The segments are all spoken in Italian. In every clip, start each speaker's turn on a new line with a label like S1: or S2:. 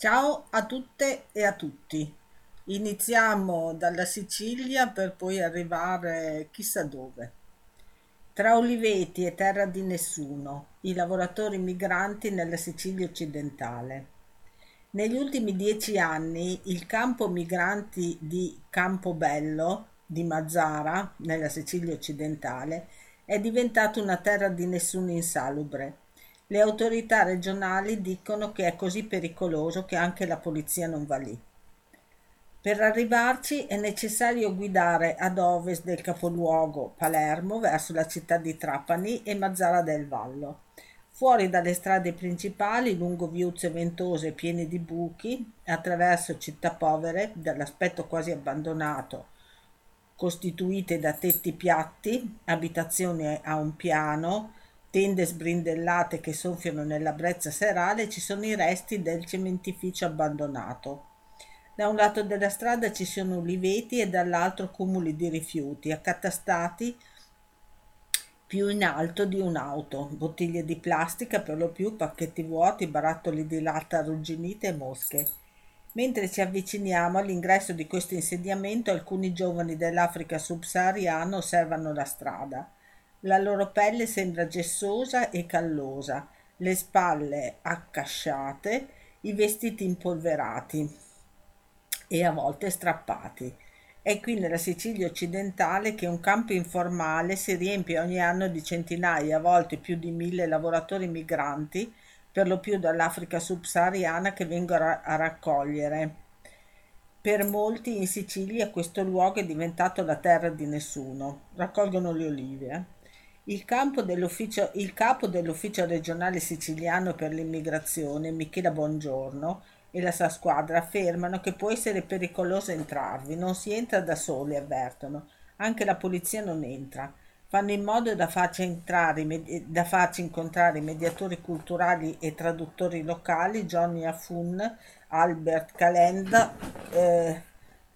S1: Ciao a tutte e a tutti. Iniziamo dalla Sicilia per poi arrivare chissà dove. Tra Oliveti e Terra di Nessuno, i lavoratori migranti nella Sicilia occidentale. Negli ultimi dieci anni il campo migranti di Campobello di Mazzara, nella Sicilia occidentale, è diventato una terra di nessuno insalubre le autorità regionali dicono che è così pericoloso che anche la polizia non va lì. Per arrivarci è necessario guidare ad ovest del capoluogo Palermo verso la città di Trapani e Mazzara del Vallo. Fuori dalle strade principali, lungo viuzze ventose piene di buchi, attraverso città povere, dall'aspetto quasi abbandonato, costituite da tetti piatti, abitazioni a un piano, tende sbrindellate che soffiano nella brezza serale ci sono i resti del cementificio abbandonato. Da un lato della strada ci sono uliveti e dall'altro cumuli di rifiuti accatastati più in alto di un'auto, bottiglie di plastica per lo più, pacchetti vuoti, barattoli di latta arrugginite e mosche. Mentre ci avviciniamo all'ingresso di questo insediamento, alcuni giovani dell'Africa subsahariana osservano la strada. La loro pelle sembra gessosa e callosa, le spalle accasciate, i vestiti impolverati e a volte strappati. È qui nella Sicilia occidentale che un campo informale si riempie ogni anno di centinaia, a volte più di mille lavoratori migranti, per lo più dall'Africa subsahariana, che vengono a raccogliere. Per molti in Sicilia questo luogo è diventato la terra di nessuno. Raccolgono le olive. Il, il, capo dell'ufficio regionale siciliano per l'immigrazione, Michela Bongiorno, e la sua squadra affermano che può essere pericoloso entrarvi, non si entra da soli, avvertono, anche la polizia non entra. Fanno in modo da farci, entrare, da farci incontrare mediatori culturali e traduttori locali, Johnny Afun, Albert Calenda, eh,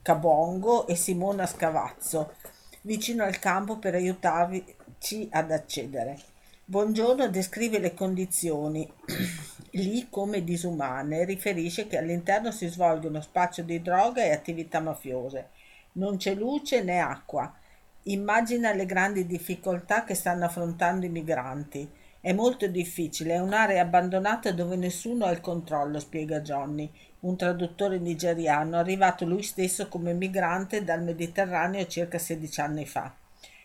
S1: Cabongo e Simona Scavazzo, vicino al campo per aiutarvi C ad accedere. Buongiorno descrive le condizioni lì come disumane riferisce che all'interno si svolgono spaccio di droga e attività mafiose. Non c'è luce né acqua. Immagina le grandi difficoltà che stanno affrontando i migranti. È molto difficile, è un'area abbandonata dove nessuno ha il controllo, spiega Johnny, un traduttore nigeriano, arrivato lui stesso come migrante dal Mediterraneo circa 16 anni fa.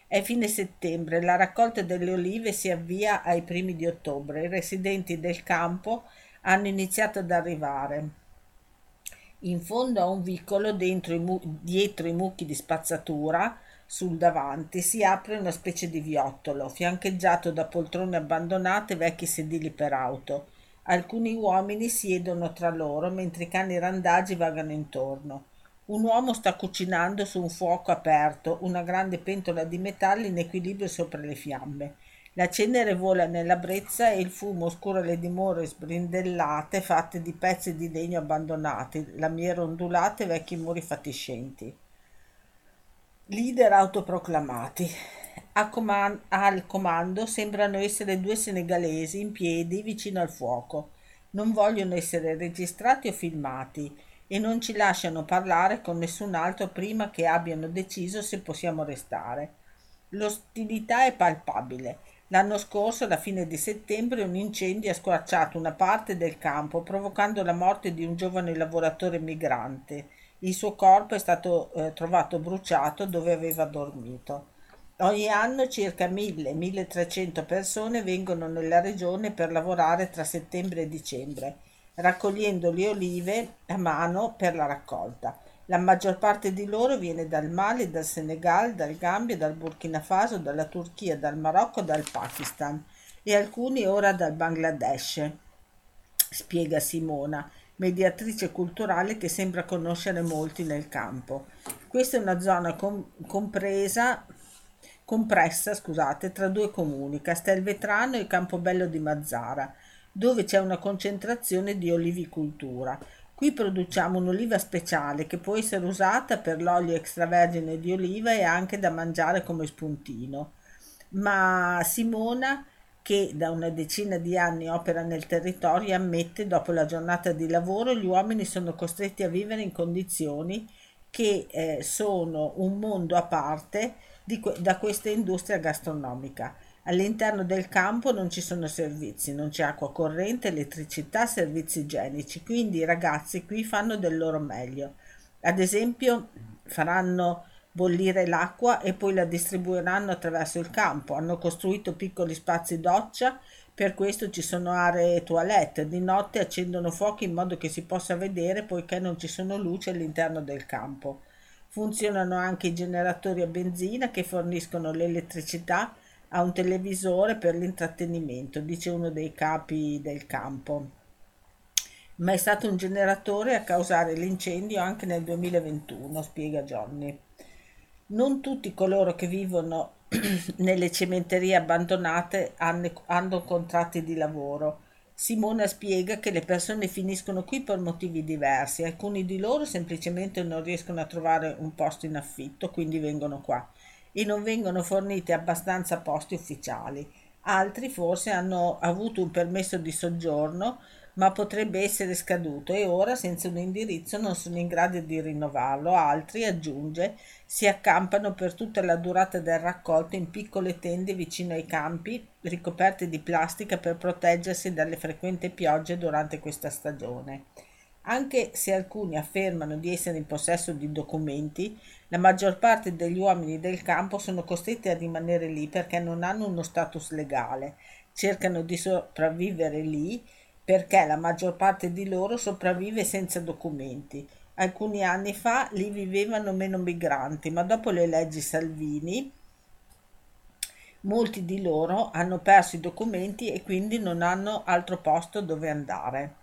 S1: È fine settembre, la raccolta delle olive si avvia ai primi di ottobre. I residenti del campo hanno iniziato ad arrivare. In fondo a un vicolo, i mu- dietro i mucchi di spazzatura, sul davanti, si apre una specie di viottolo, fiancheggiato da poltrone abbandonate e vecchi sedili per auto. Alcuni uomini siedono tra loro mentre i cani randagi vagano intorno. Un uomo sta cucinando su un fuoco aperto, una grande pentola di metallo in equilibrio sopra le fiamme. La cenere vola nella brezza e il fumo oscura le dimore sbrindellate fatte di pezzi di legno abbandonati, lamiere ondulate e vecchi muri fatiscenti. Leader autoproclamati. Comand- al comando sembrano essere due senegalesi in piedi vicino al fuoco. Non vogliono essere registrati o filmati e non ci lasciano parlare con nessun altro prima che abbiano deciso se possiamo restare. L'ostilità è palpabile. L'anno scorso, alla fine di settembre, un incendio ha squarciato una parte del campo, provocando la morte di un giovane lavoratore migrante. Il suo corpo è stato eh, trovato bruciato dove aveva dormito. Ogni anno circa 1000-1300 persone vengono nella regione per lavorare tra settembre e dicembre raccogliendo le olive a mano per la raccolta. La maggior parte di loro viene dal Mali, dal Senegal, dal Gambia, dal Burkina Faso, dalla Turchia, dal Marocco, dal Pakistan e alcuni ora dal Bangladesh, spiega Simona, mediatrice culturale che sembra conoscere molti nel campo. Questa è una zona com- compresa compressa scusate, tra due comuni, Castelvetrano e Campobello di Mazzara, dove c'è una concentrazione di olivicoltura. Qui produciamo un'oliva speciale che può essere usata per l'olio extravergine di oliva e anche da mangiare come spuntino. Ma Simona, che da una decina di anni opera nel territorio ammette dopo la giornata di lavoro gli uomini sono costretti a vivere in condizioni che eh, sono un mondo a parte di, da questa industria gastronomica. All'interno del campo non ci sono servizi, non c'è acqua corrente, elettricità, servizi igienici, quindi i ragazzi qui fanno del loro meglio. Ad esempio faranno bollire l'acqua e poi la distribuiranno attraverso il campo. Hanno costruito piccoli spazi doccia, per questo ci sono aree toilette. Di notte accendono fuochi in modo che si possa vedere poiché non ci sono luci all'interno del campo. Funzionano anche i generatori a benzina che forniscono l'elettricità a un televisore per l'intrattenimento, dice uno dei capi del campo. Ma è stato un generatore a causare l'incendio anche nel 2021, spiega Johnny. Non tutti coloro che vivono nelle cementerie abbandonate hanno, contratti di lavoro. Simona spiega che le persone finiscono qui per motivi diversi, alcuni di loro semplicemente non riescono a trovare un posto in affitto, quindi vengono qua e non vengono forniti abbastanza posti ufficiali. Altri forse hanno avuto un permesso di soggiorno, ma potrebbe essere scaduto e ora senza un indirizzo non sono in grado di rinnovarlo. Altri, aggiunge, si accampano per tutta la durata del raccolto in piccole tende vicino ai campi, ricoperte di plastica per proteggersi dalle frequenti piogge durante questa stagione. Anche se alcuni affermano di essere in possesso di documenti, la maggior parte degli uomini del campo sono costretti a rimanere lì perché non hanno uno status legale, cercano di sopravvivere lì perché la maggior parte di loro sopravvive senza documenti. Alcuni anni fa lì vivevano meno migranti, ma dopo le leggi Salvini molti di loro hanno perso i documenti e quindi non hanno altro posto dove andare.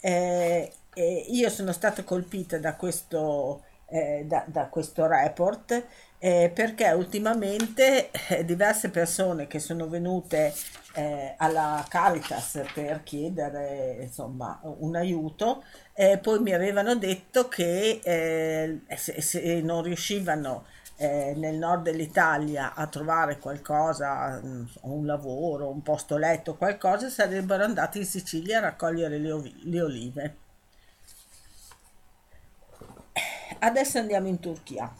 S1: Eh, eh, io sono stata colpita da questo, eh, da, da questo report eh, perché ultimamente eh, diverse persone che sono venute eh, alla Caritas per chiedere insomma un aiuto eh, poi mi avevano detto che se, se, non riuscivano nel nord dell'Italia a trovare qualcosa, mm, un lavoro, un posto letto, qualcosa, sarebbero andati in Sicilia a raccogliere le, le olive. Adesso andiamo in Turchia.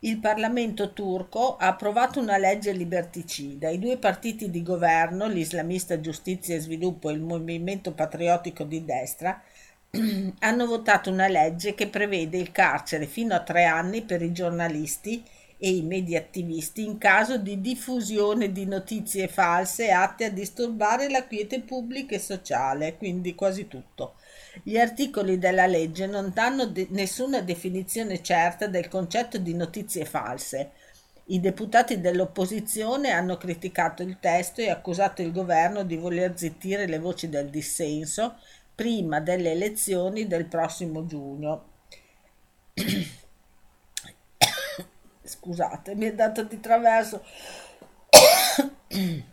S1: Il Parlamento turco ha approvato una legge liberticida. I due partiti di governo, l'Islamista Giustizia e Sviluppo e il Movimento Patriottico di Destra, hanno votato una legge che prevede il carcere fino a tre anni per i giornalisti e i media attivisti in caso di diffusione di notizie false atte a disturbare la quiete pubblica e sociale, quindi quasi tutto. Gli articoli della legge non danno de- nessuna definizione certa del concetto di notizie false. I deputati dell'opposizione hanno criticato il testo e accusato il governo di voler zittire le voci del dissenso prima delle elezioni del prossimo giugno. Scusate, mi è dato di traverso.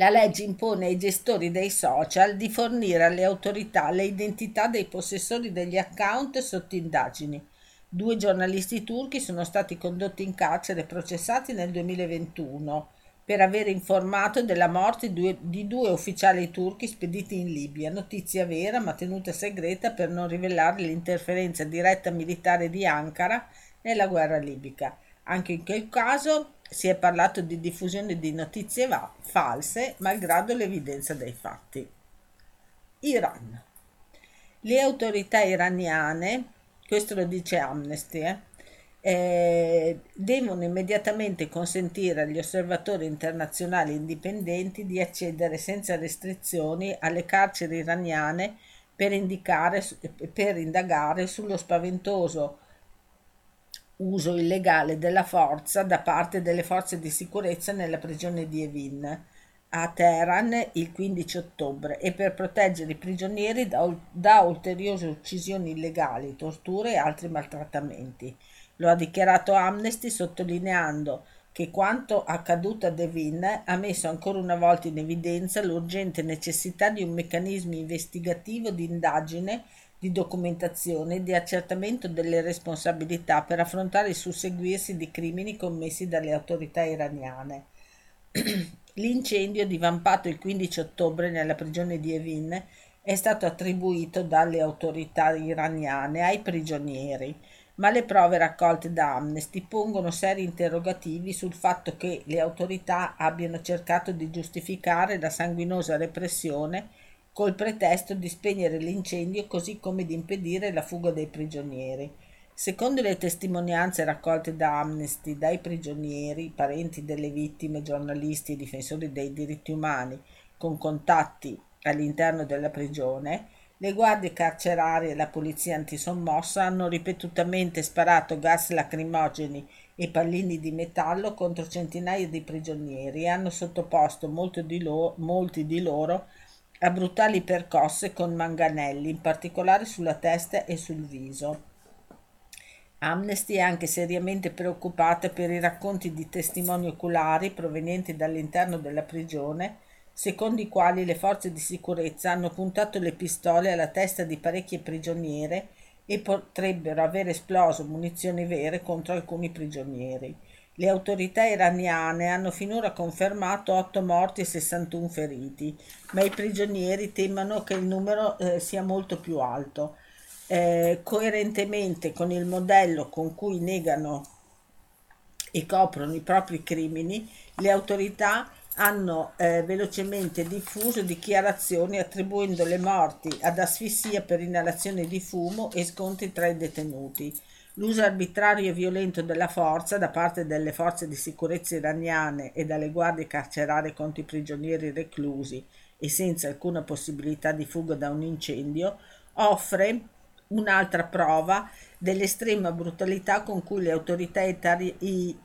S1: La legge impone ai gestori dei social di fornire alle autorità le identità dei possessori degli account sotto indagini. Due giornalisti turchi sono stati condotti in carcere e processati nel 2021 per aver informato della morte di due ufficiali turchi spediti in Libia, notizia vera ma tenuta segreta per non rivelare l'interferenza diretta militare di Ankara nella guerra libica. Anche in quel caso si è parlato di diffusione di notizie va- false, malgrado l'evidenza dei fatti. Iran. Le autorità iraniane, questo lo dice Amnesty, eh, eh, devono immediatamente consentire agli osservatori internazionali indipendenti di accedere senza restrizioni alle carceri iraniane per, indicare, per indagare sullo spaventoso uso illegale della forza da parte delle forze di sicurezza nella prigione di Evin a Teheran il 15 ottobre e per proteggere i prigionieri da, da ulteriori uccisioni illegali, torture e altri maltrattamenti. Lo ha dichiarato Amnesty sottolineando che quanto accaduto a Devin ha messo ancora una volta in evidenza l'urgente necessità di un meccanismo investigativo di indagine di documentazione e di accertamento delle responsabilità per affrontare il susseguirsi di crimini commessi dalle autorità iraniane. L'incendio, divampato il 15 ottobre nella prigione di Evin, è stato attribuito dalle autorità iraniane ai prigionieri, ma le prove raccolte da Amnesty pongono seri interrogativi sul fatto che le autorità abbiano cercato di giustificare la sanguinosa repressione col pretesto di spegnere l'incendio così come di impedire la fuga dei prigionieri. Secondo le testimonianze raccolte da Amnesty dai prigionieri, parenti delle vittime, giornalisti e difensori dei diritti umani con contatti all'interno della prigione, le guardie carcerarie e la polizia antisommossa hanno ripetutamente sparato gas lacrimogeni e pallini di metallo contro centinaia di prigionieri e hanno sottoposto di, lo- molti di loro a brutali percosse con manganelli, in particolare sulla testa e sul viso. Amnesty è anche seriamente preoccupata per i racconti di testimoni oculari provenienti dall'interno della prigione, secondo i quali le forze di sicurezza hanno puntato le pistole alla testa di parecchie prigioniere e potrebbero aver esploso munizioni vere contro alcuni prigionieri. Le autorità iraniane hanno finora confermato 8 morti e 61 feriti, ma i prigionieri temono che il numero eh, sia molto più alto eh, coerentemente con il modello con cui negano e coprono i propri crimini, le autorità hanno eh, velocemente diffuso dichiarazioni attribuendo le morti ad asfissia per inalazione di fumo e scontri tra i detenuti. L'uso arbitrario e violento della forza da parte delle forze di sicurezza iraniane e dalle guardie carcerarie contro i prigionieri reclusi e senza alcuna possibilità di fuga da un incendio offre un'altra prova dell'estrema brutalità con cui le autorità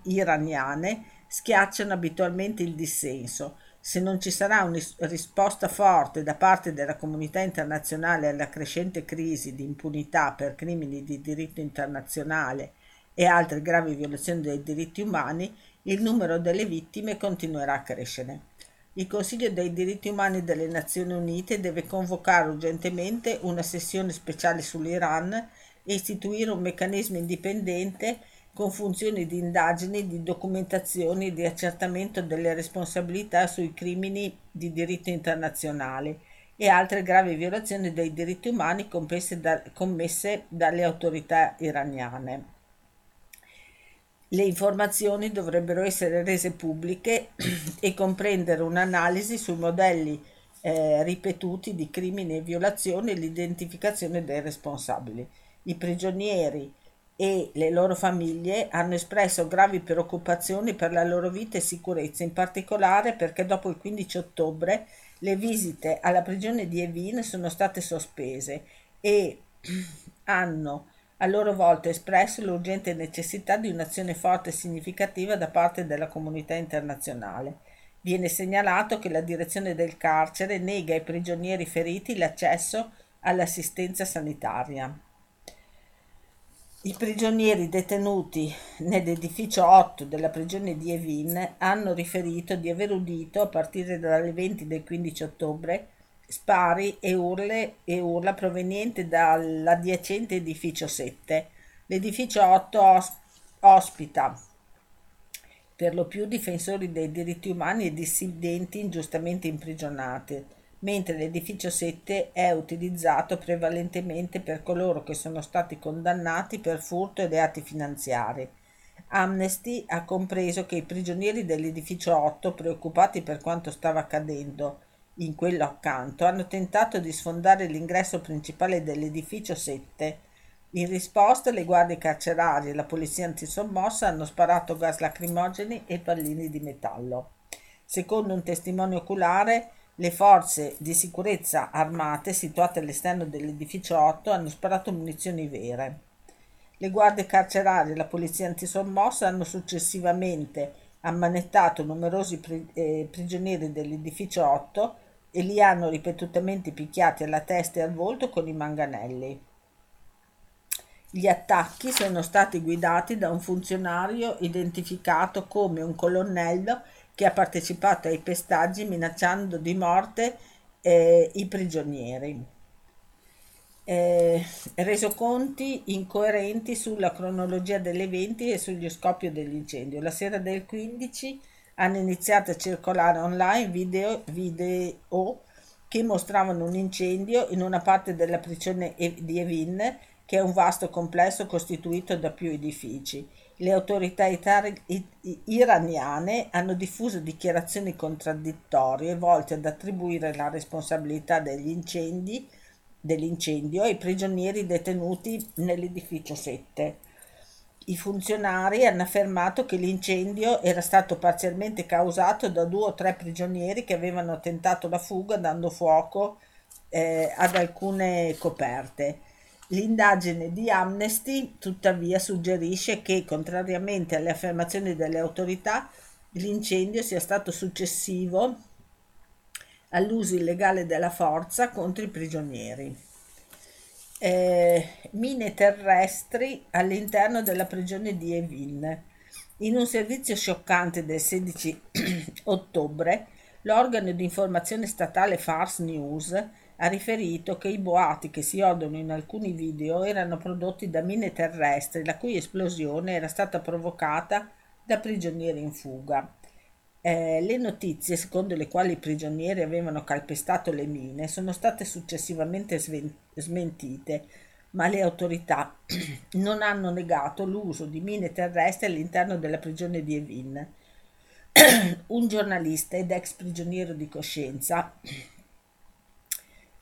S1: iraniane schiacciano abitualmente il dissenso. Se non ci sarà una risposta forte da parte della comunità internazionale alla crescente crisi di impunità per crimini di diritto internazionale e altre gravi violazioni dei diritti umani, il numero delle vittime continuerà a crescere. Il Consiglio dei diritti umani delle Nazioni Unite deve convocare urgentemente una sessione speciale sull'Iran e istituire un meccanismo indipendente con funzioni di indagine, di documentazione e di accertamento delle responsabilità sui crimini di diritto internazionale e altre gravi violazioni dei diritti umani commesse dalle autorità iraniane. Le informazioni dovrebbero essere rese pubbliche e comprendere un'analisi sui modelli eh, ripetuti di crimini e violazioni e l'identificazione dei responsabili. I prigionieri e le loro famiglie hanno espresso gravi preoccupazioni per la loro vita e sicurezza, in particolare perché dopo il 15 ottobre le visite alla prigione di Evin sono state sospese e hanno a loro volta espresso l'urgente necessità di un'azione forte e significativa da parte della comunità internazionale. Viene segnalato che la direzione del carcere nega ai prigionieri feriti l'accesso all'assistenza sanitaria. I prigionieri detenuti nell'edificio 8 della prigione di Evin hanno riferito di aver udito, a partire dalle 20 del 15 ottobre, spari e, urle, e urla provenienti dall'adiacente edificio 7. L'edificio 8 os- ospita per lo più difensori dei diritti umani e dissidenti ingiustamente imprigionati, mentre l'edificio 7 è utilizzato prevalentemente per coloro che sono stati condannati per furto e reati finanziari. Amnesty ha compreso che i prigionieri dell'edificio 8, preoccupati per quanto stava accadendo, in quello accanto, hanno tentato di sfondare l'ingresso principale dell'edificio 7. In risposta le guardie carcerarie e la polizia antisommossa hanno sparato gas lacrimogeni e pallini di metallo. Secondo un testimone oculare, le forze di sicurezza armate situate all'esterno dell'edificio 8 hanno sparato munizioni vere. Le guardie carcerarie e la polizia antisommossa hanno successivamente ammanettato numerosi pri- eh, prigionieri dell'edificio 8 e li hanno ripetutamente picchiati alla testa e al volto con i manganelli. Gli attacchi sono stati guidati da un funzionario identificato come un colonnello che ha partecipato ai pestaggi minacciando di morte eh, i prigionieri. Eh, resoconti incoerenti sulla cronologia degli eventi e sugli scoppio dell'incendio. La sera del 15 hanno iniziato a circolare online video, video che mostravano un incendio in una parte della prigione di Evin, che è un vasto complesso costituito da più edifici. Le autorità iraniane hanno diffuso dichiarazioni contraddittorie volte ad attribuire la responsabilità degli incendi, dell'incendio ai prigionieri detenuti nell'edificio 7. I funzionari hanno affermato che l'incendio era stato parzialmente causato da due o tre prigionieri che avevano tentato la fuga dando fuoco eh, ad alcune coperte. L'indagine di Amnesty, tuttavia, suggerisce che, contrariamente alle affermazioni delle autorità, l'incendio sia stato successivo all'uso illegale della forza contro i prigionieri. Eh, mine terrestri all'interno della prigione di Evin. In un servizio scioccante del 16 ottobre, l'organo di informazione statale Fars News ha riferito che i boati che si odono in alcuni video erano prodotti da mine terrestri, la cui esplosione era stata provocata da prigionieri in fuga. Eh, le notizie secondo le quali i prigionieri avevano calpestato le mine sono state successivamente sven- smentite, ma le autorità non hanno negato l'uso di mine terrestri all'interno della prigione di Evin. Un giornalista ed ex prigioniero di coscienza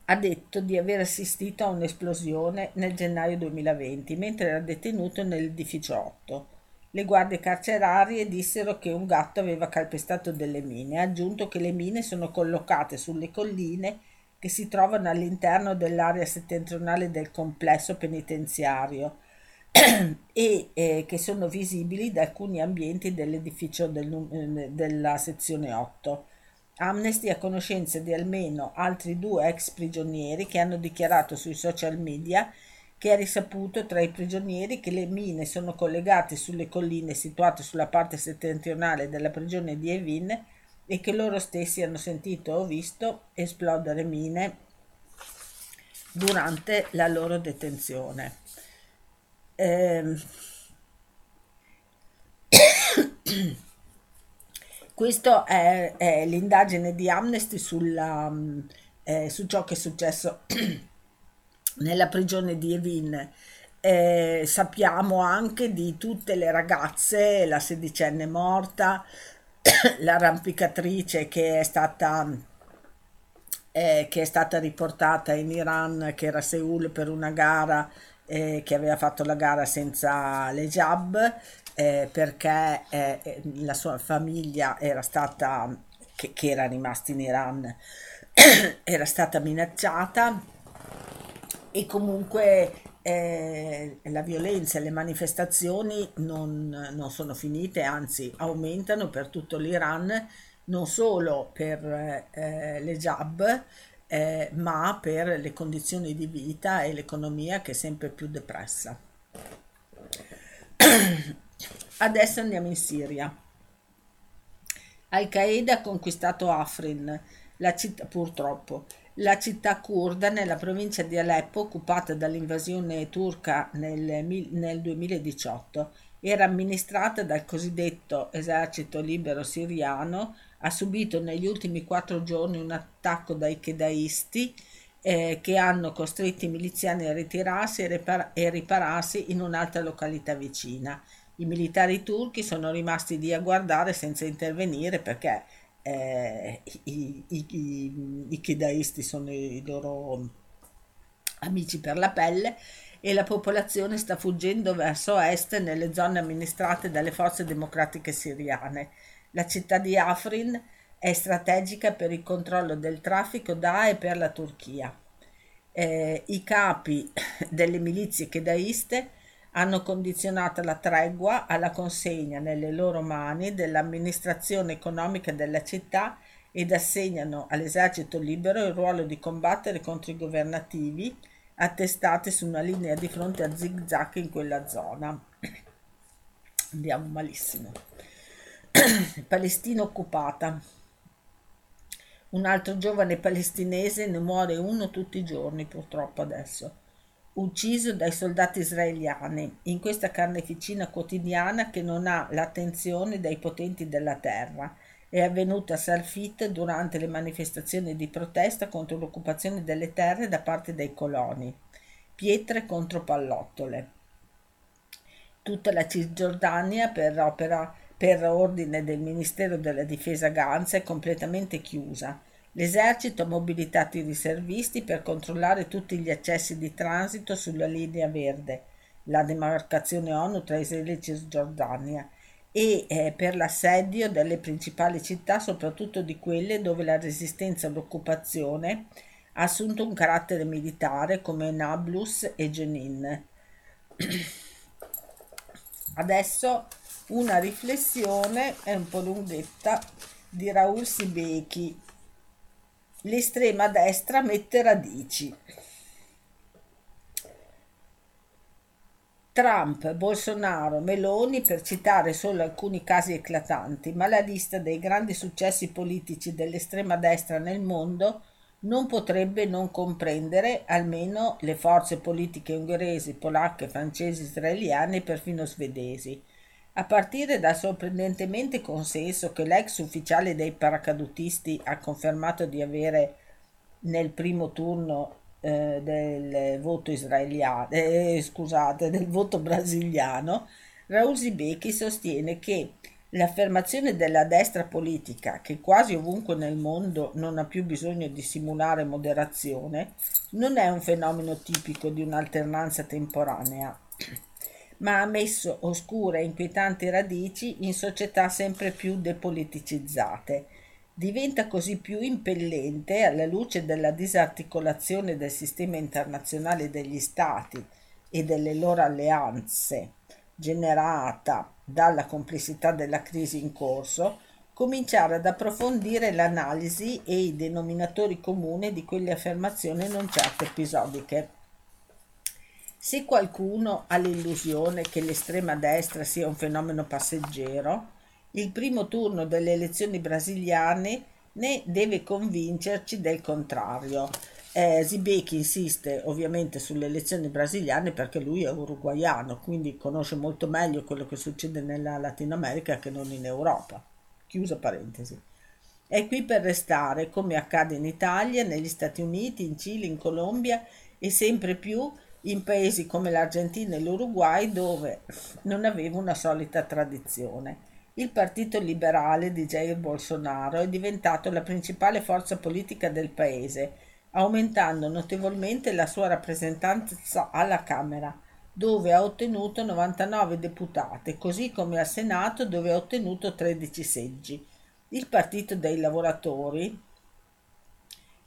S1: ha detto di aver assistito a un'esplosione nel gennaio 2020 mentre era detenuto nell'edificio 8. Le guardie carcerarie dissero che un gatto aveva calpestato delle mine. Ha aggiunto che le mine sono collocate sulle colline che si trovano all'interno dell'area settentrionale del complesso penitenziario e eh, che sono visibili da alcuni ambienti dell'edificio del, eh, della sezione 8. Amnesty ha conoscenza di almeno altri due ex prigionieri che hanno dichiarato sui social media che è risaputo tra i prigionieri che le mine sono collegate sulle colline situate sulla parte settentrionale della prigione di Evin e che loro stessi hanno sentito o visto esplodere mine durante la loro detenzione. Eh, Questa è, è, l'indagine di Amnesty sulla, mm, eh, su ciò che è successo nella prigione di Evin. Eh, sappiamo anche di tutte le ragazze, la sedicenne morta, l'arrampicatrice che è stata eh, che è stata riportata in Iran, che era a Seoul per una gara, eh, che aveva fatto la gara senza le jab, eh, perché eh, eh, la sua famiglia era stata, che, che era rimasta in Iran, era stata minacciata e comunque eh, la violenza e le manifestazioni non, non, sono finite, anzi aumentano per tutto l'Iran, non solo per eh, le jab, eh, ma per le condizioni di vita e l'economia che è sempre più depressa. Adesso andiamo in Siria. Al-Qaeda ha conquistato Afrin, la città, purtroppo, la città kurda nella provincia di Aleppo occupata dall'invasione turca nel, nel 2018. Era amministrata dal cosiddetto esercito libero siriano, ha subito negli ultimi quattro giorni un attacco dai kedaisti eh, che hanno costretto i miliziani a ritirarsi e, ripar- e ripararsi in un'altra località vicina. I militari turchi sono rimasti lì a guardare senza intervenire perché eh, i, i, i, i chidaisti sono i loro amici per la pelle e la popolazione sta fuggendo verso est nelle zone amministrate dalle forze democratiche siriane. La città di Afrin è strategica per il controllo del traffico da e per la Turchia. Eh, I capi delle milizie kedaiste hanno condizionato la tregua alla consegna nelle loro mani dell'amministrazione economica della città ed assegnano all'esercito libero il ruolo di combattere contro i governativi attestati su una linea di fronte a zig-zag in quella zona. Andiamo malissimo. Palestina occupata. Un altro giovane palestinese ne muore uno tutti i giorni purtroppo adesso ucciso dai soldati israeliani in questa carneficina quotidiana che non ha l'attenzione dei potenti della terra. è avvenuta a Salfit durante le manifestazioni di protesta contro l'occupazione delle terre da parte dei coloni. Pietre contro pallottole. Tutta la Cisgiordania, per, opera, per ordine del Ministero della Difesa Ganza, è completamente chiusa. L'esercito ha mobilitato i riservisti per controllare tutti gli accessi di transito sulla linea verde, la demarcazione ONU tra Israele e Cisgiordania, e eh, per l'assedio delle principali città, soprattutto di quelle dove la resistenza all'occupazione ha assunto un carattere militare come Nablus e Jenin. Adesso una riflessione, è un po' lunghetta, di Raul Sibeki. L'estrema destra mette radici. Trump, Bolsonaro, Meloni, per citare solo alcuni casi eclatanti, ma la lista dei grandi successi politici dell'estrema destra nel mondo non potrebbe non comprendere almeno le forze politiche ungheresi, polacche, francesi, israeliane e perfino svedesi, a partire dal sorprendentemente consenso che l'ex ufficiale dei paracadutisti ha confermato di avere nel primo turno eh, del voto israeliano, eh, scusate, del voto brasiliano, Raul Zibecchi sostiene che l'affermazione della destra politica, che quasi ovunque nel mondo non ha più bisogno di simulare moderazione, non è un fenomeno tipico di un'alternanza temporanea, ma ha messo oscure e inquietanti radici in società sempre più depoliticizzate diventa così più impellente alla luce della disarticolazione del sistema internazionale degli Stati e delle loro alleanze generata dalla complessità della crisi in corso, cominciare ad approfondire l'analisi e i denominatori comuni di quelle affermazioni non certo episodiche. Se qualcuno ha l'illusione che l'estrema destra sia un fenomeno passeggero, il primo turno delle elezioni brasiliane ne deve convincerci del contrario. Eh, Zibeki insiste ovviamente sulle elezioni brasiliane perché lui è uruguaiano, quindi conosce molto meglio quello che succede nella Latino America che non in Europa. Chiusa parentesi. È qui per restare, come accade in Italia, negli Stati Uniti, in Cile, in Colombia e sempre più in paesi come l'Argentina e l'Uruguay dove non aveva una solita tradizione. Il Partito Liberale di Jair Bolsonaro è diventato la principale forza politica del paese, aumentando notevolmente la sua rappresentanza alla Camera, dove ha ottenuto 99 deputate, così come al Senato dove ha ottenuto 13 seggi. Il Partito dei Lavoratori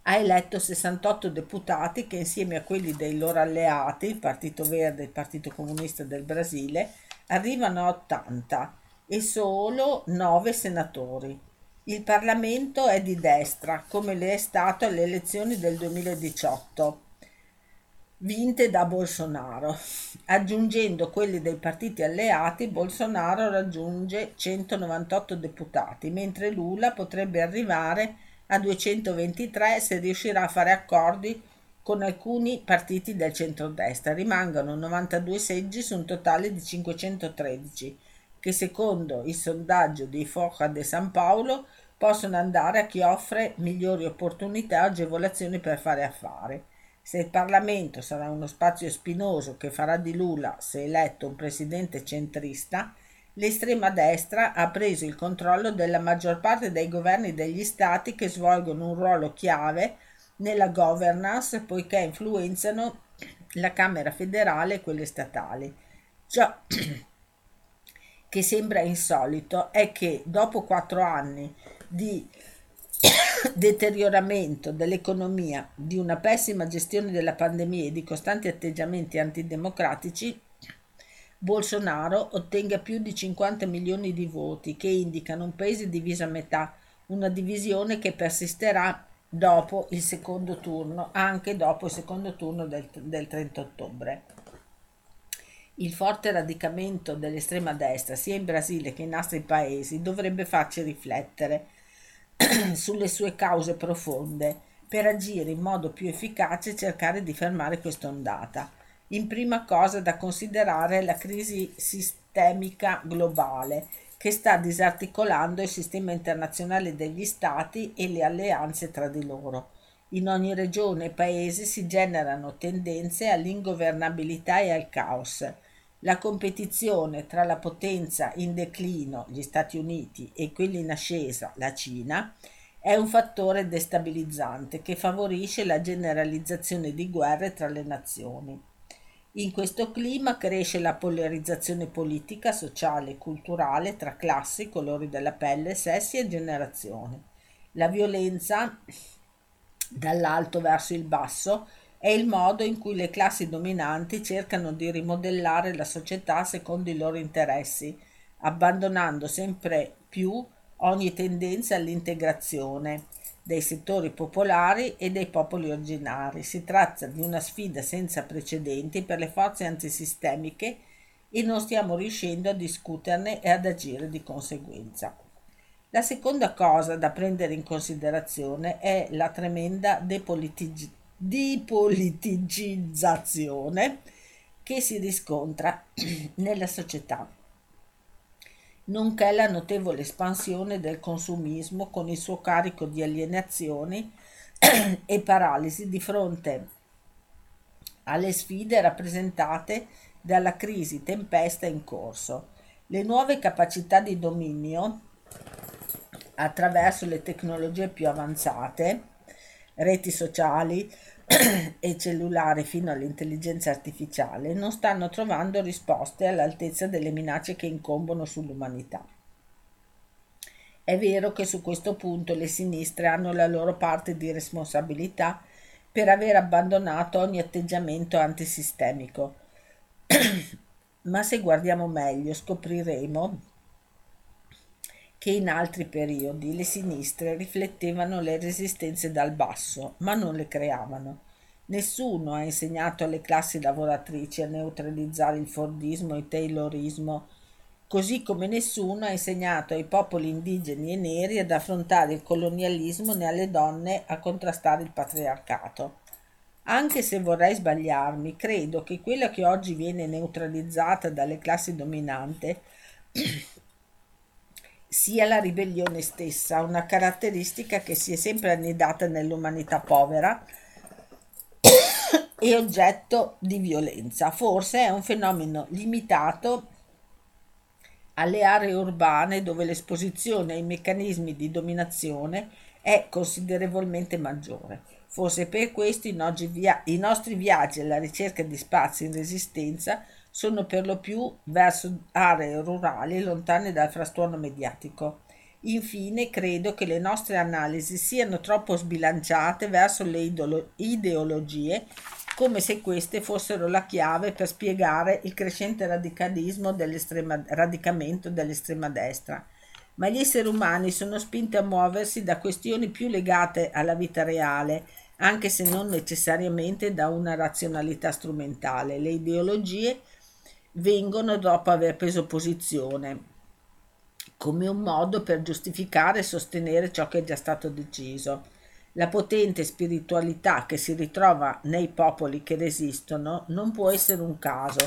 S1: ha eletto 68 deputati che insieme a quelli dei loro alleati, il Partito Verde e il Partito Comunista del Brasile, arrivano a 80 e solo nove senatori. Il Parlamento è di destra, come le è stato alle elezioni del 2018, vinte da Bolsonaro. Aggiungendo quelli dei partiti alleati, Bolsonaro raggiunge 198 deputati, mentre Lula potrebbe arrivare a 223 se riuscirà a fare accordi con alcuni partiti del centrodestra. Rimangono 92 seggi su un totale di 513 che secondo il sondaggio di Foca de San Paolo possono andare a chi offre migliori opportunità e agevolazioni per fare affari. Se il Parlamento sarà uno spazio spinoso che farà di Lula, se eletto, un presidente centrista, l'estrema destra ha preso il controllo della maggior parte dei governi degli stati che svolgono un ruolo chiave nella governance poiché influenzano la Camera federale e quelle statali. Già, che sembra insolito è che dopo quattro anni di deterioramento dell'economia, di una pessima gestione della pandemia e di costanti atteggiamenti antidemocratici, Bolsonaro ottenga più di 50 milioni di voti che indicano un paese diviso a metà, una divisione che persisterà dopo il secondo turno, anche dopo il secondo turno del, del 30 ottobre. Il forte radicamento dell'estrema destra, sia in Brasile che in altri paesi, dovrebbe farci riflettere sulle sue cause profonde per agire in modo più efficace e cercare di fermare quest'ondata. In prima cosa da considerare la crisi sistemica globale, che sta disarticolando il sistema internazionale degli stati e le alleanze tra di loro. In ogni regione e paese si generano tendenze all'ingovernabilità e al caos. La competizione tra la potenza in declino, gli Stati Uniti, e quella in ascesa, la Cina, è un fattore destabilizzante che favorisce la generalizzazione di guerre tra le nazioni. In questo clima cresce la polarizzazione politica, sociale e culturale tra classi, colori della pelle, sessi e generazioni. La violenza dall'alto verso il basso è il modo in cui le classi dominanti cercano di rimodellare la società secondo i loro interessi, abbandonando sempre più ogni tendenza all'integrazione dei settori popolari e dei popoli originari. Si tratta di una sfida senza precedenti per le forze antisistemiche e non stiamo riuscendo a discuterne e ad agire di conseguenza. La seconda cosa da prendere in considerazione è la tremenda depolitig- depoliticizzazione che si riscontra nella società, nonché la notevole espansione del consumismo con il suo carico di alienazioni e paralisi di fronte alle sfide rappresentate dalla crisi tempesta in corso. Le nuove capacità di dominio attraverso le tecnologie più avanzate, reti sociali e cellulari fino all'intelligenza artificiale, non stanno trovando risposte all'altezza delle minacce che incombono sull'umanità. È vero che su questo punto le sinistre hanno la loro parte di responsabilità per aver abbandonato ogni atteggiamento antisistemico, ma se guardiamo meglio scopriremo che in altri periodi le sinistre riflettevano le resistenze dal basso, ma non le creavano. Nessuno ha insegnato alle classi lavoratrici a neutralizzare il Fordismo e il Taylorismo, così come nessuno ha insegnato ai popoli indigeni e neri ad affrontare il colonialismo né alle donne a contrastare il patriarcato. Anche se vorrei sbagliarmi, credo che quella che oggi viene neutralizzata dalle classi dominanti sia la ribellione stessa, una caratteristica che si è sempre annidata nell'umanità povera e oggetto di violenza. Forse è un fenomeno limitato alle aree urbane dove l'esposizione ai meccanismi di dominazione è considerevolmente maggiore. Forse per questo i, nostri viaggi alla ricerca di spazi in resistenza sono per lo più verso aree rurali lontane dal frastuono mediatico. Infine, credo che le nostre analisi siano troppo sbilanciate verso le idolo- ideologie, come se queste fossero la chiave per spiegare il crescente radicalismo dell'estrema, radicamento dell'estrema destra. Ma gli esseri umani sono spinti a muoversi da questioni più legate alla vita reale, anche se non necessariamente da una razionalità strumentale. Le ideologie vengono dopo aver preso posizione come un modo per giustificare e sostenere ciò che è già stato deciso. La potente spiritualità che si ritrova nei popoli che resistono non può essere un caso.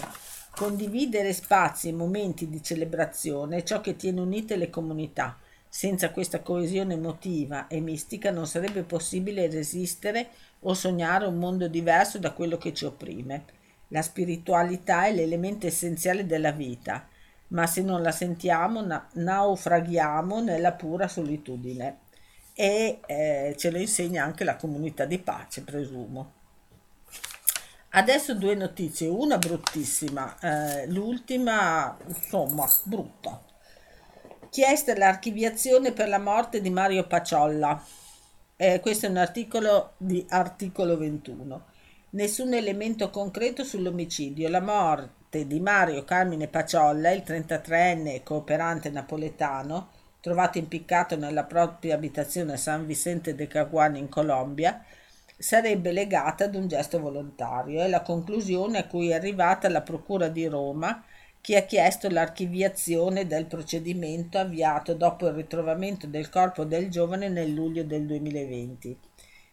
S1: Condividere spazi e momenti di celebrazione è ciò che tiene unite le comunità. Senza questa coesione emotiva e mistica non sarebbe possibile resistere o sognare un mondo diverso da quello che ci opprime. La spiritualità è l'elemento essenziale della vita, ma se non la sentiamo na- naufraghiamo nella pura solitudine e eh, ce lo insegna anche la comunità di pace, presumo. Adesso due notizie, una bruttissima, eh, l'ultima insomma brutta. Chiesta l'archiviazione per la morte di Mario Paciolla. Eh, questo è un articolo di articolo 21 nessun elemento concreto sull'omicidio. La morte di Mario Carmine Paciolla, il 33enne cooperante napoletano, trovato impiccato nella propria abitazione a San Vicente de Caguan in Colombia, sarebbe legata ad un gesto volontario. È la conclusione a cui è arrivata la Procura di Roma, che ha chiesto l'archiviazione del procedimento avviato dopo il ritrovamento del corpo del giovane nel luglio del 2020.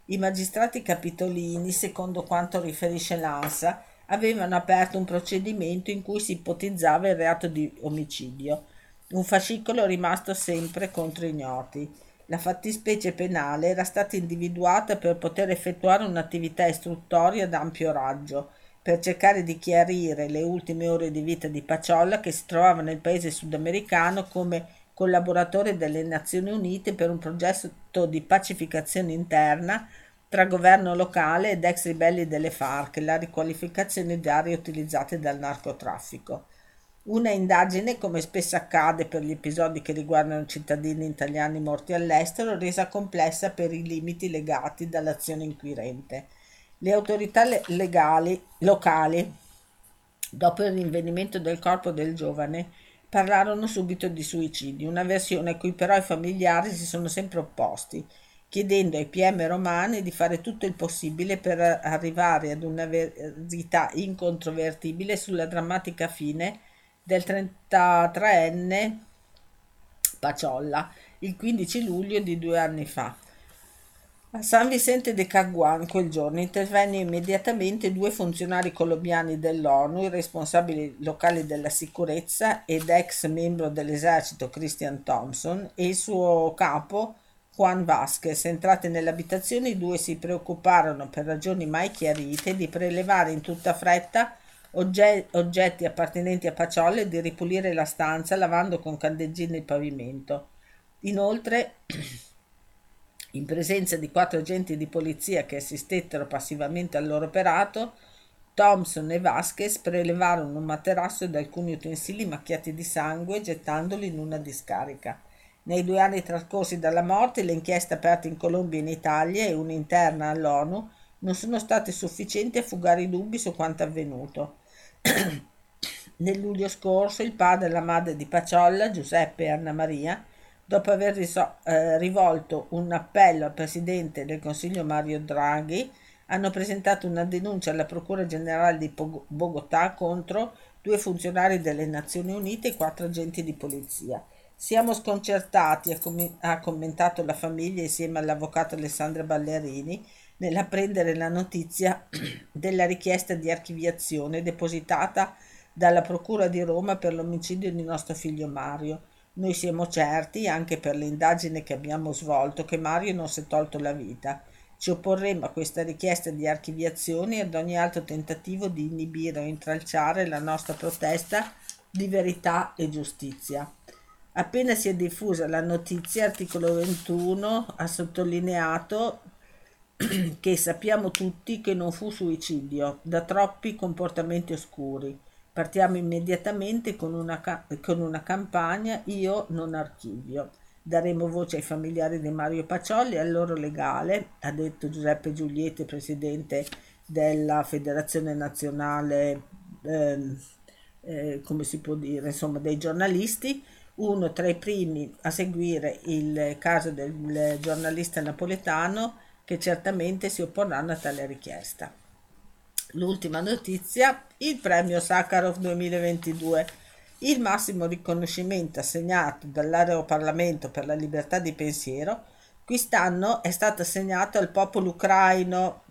S1: I magistrati capitolini, secondo quanto riferisce l'ANSA, avevano aperto un procedimento in cui si ipotizzava il reato di omicidio. un fascicolo rimasto sempre contro ignoti. La fattispecie penale era stata individuata per poter effettuare un'attività istruttoria ad ampio raggio, per cercare di chiarire le ultime ore di vita di Paciolla che si trovava nel paese sudamericano come collaboratore delle Nazioni Unite per un progetto di pacificazione interna tra governo locale ed ex ribelli delle FARC, la riqualificazione di aree utilizzate dal narcotraffico. Una indagine, come spesso accade per gli episodi che riguardano cittadini italiani morti all'estero, resa complessa per i limiti legati dall'azione inquirente. Le autorità legali locali, dopo il rinvenimento del corpo del giovane, parlarono subito di suicidio, una versione a cui però i familiari si sono sempre opposti, chiedendo ai PM romani di fare tutto il possibile per arrivare ad una verità incontrovertibile sulla drammatica fine del 33enne Paciolla il 15 luglio di due anni fa. A San Vicente de Caguan quel giorno intervennero immediatamente due funzionari colombiani dell'ONU, i responsabili locali della sicurezza ed ex membro dell'esercito Christian Thompson e il suo capo Juan Vasquez. Entrati nell'abitazione i due si preoccuparono per ragioni mai chiarite di prelevare in tutta fretta oggetti appartenenti a Paciolle e di ripulire la stanza lavando con candeggine il pavimento. Inoltre, in presenza di quattro agenti di polizia che assistettero passivamente al loro operato, Thompson e Vasquez prelevarono un materasso ed alcuni utensili macchiati di sangue gettandoli in una discarica. Nei due anni trascorsi dalla morte, le inchieste aperte in Colombia e in Italia e una interna all'ONU non sono state sufficienti a fugare i dubbi su quanto avvenuto. Nel luglio scorso il padre e la madre di Paciolla, Giuseppe e Anna Maria, dopo aver riso- eh, rivolto un appello al presidente del Consiglio Mario Draghi, hanno presentato una denuncia alla Procura Generale di Bogotà contro due funzionari delle Nazioni Unite e quattro agenti di polizia. Siamo sconcertati, ha, com- ha commentato la famiglia insieme all'avvocato Alessandra Ballerini, nell'apprendere la notizia della richiesta di archiviazione depositata dalla Procura di Roma per l'omicidio di nostro figlio Mario. Noi siamo certi, anche per l'indagine che abbiamo svolto, che Mario non si è tolto la vita. Ci opporremo a questa richiesta di archiviazione e ad ogni altro tentativo di inibire o intralciare la nostra protesta di verità e giustizia. Appena si è diffusa la notizia, articolo 21 ha sottolineato che sappiamo tutti che non fu suicidio, da troppi comportamenti oscuri. Partiamo immediatamente con una, con una campagna Io non archivio. Daremo voce ai familiari di Mario Pacioli e al loro legale, ha detto Giuseppe Giulietti, presidente della Federazione Nazionale, eh, eh, come si può dire, insomma, dei giornalisti, uno tra i primi a seguire il caso del giornalista napoletano che certamente si opporranno a tale richiesta. L'ultima notizia, il premio Sakharov 2022, il massimo riconoscimento assegnato dall'Aeroparlamento per la libertà di pensiero, quest'anno è stato assegnato al popolo ucraino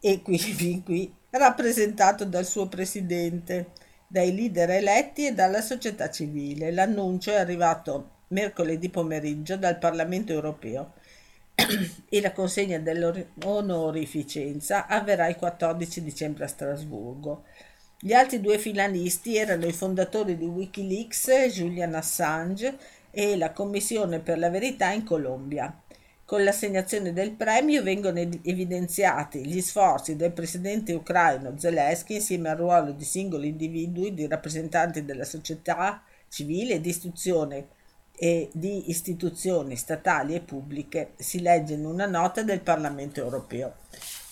S1: e qui, qui rappresentato dal suo presidente, dai leader eletti e dalla società civile. L'annuncio è arrivato mercoledì pomeriggio dal Parlamento europeo e la consegna dell'onorificenza avverrà il 14 dicembre a Strasburgo. Gli altri due finalisti erano i fondatori di Wikileaks, Julian Assange, e la Commissione per la Verità in Colombia. Con l'assegnazione del premio vengono evidenziati gli sforzi del presidente ucraino Zelensky insieme al ruolo di singoli individui, di rappresentanti della società civile e di istruzione e di istituzioni statali e pubbliche, si legge in una nota del Parlamento europeo.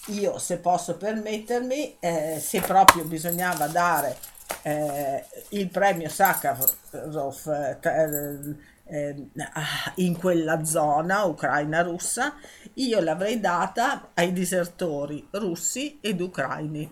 S1: Io, se posso permettermi, eh, se proprio bisognava dare eh, il premio Sakharov eh, eh, in quella zona ucraina russa, io l'avrei data ai disertori russi ed ucraini.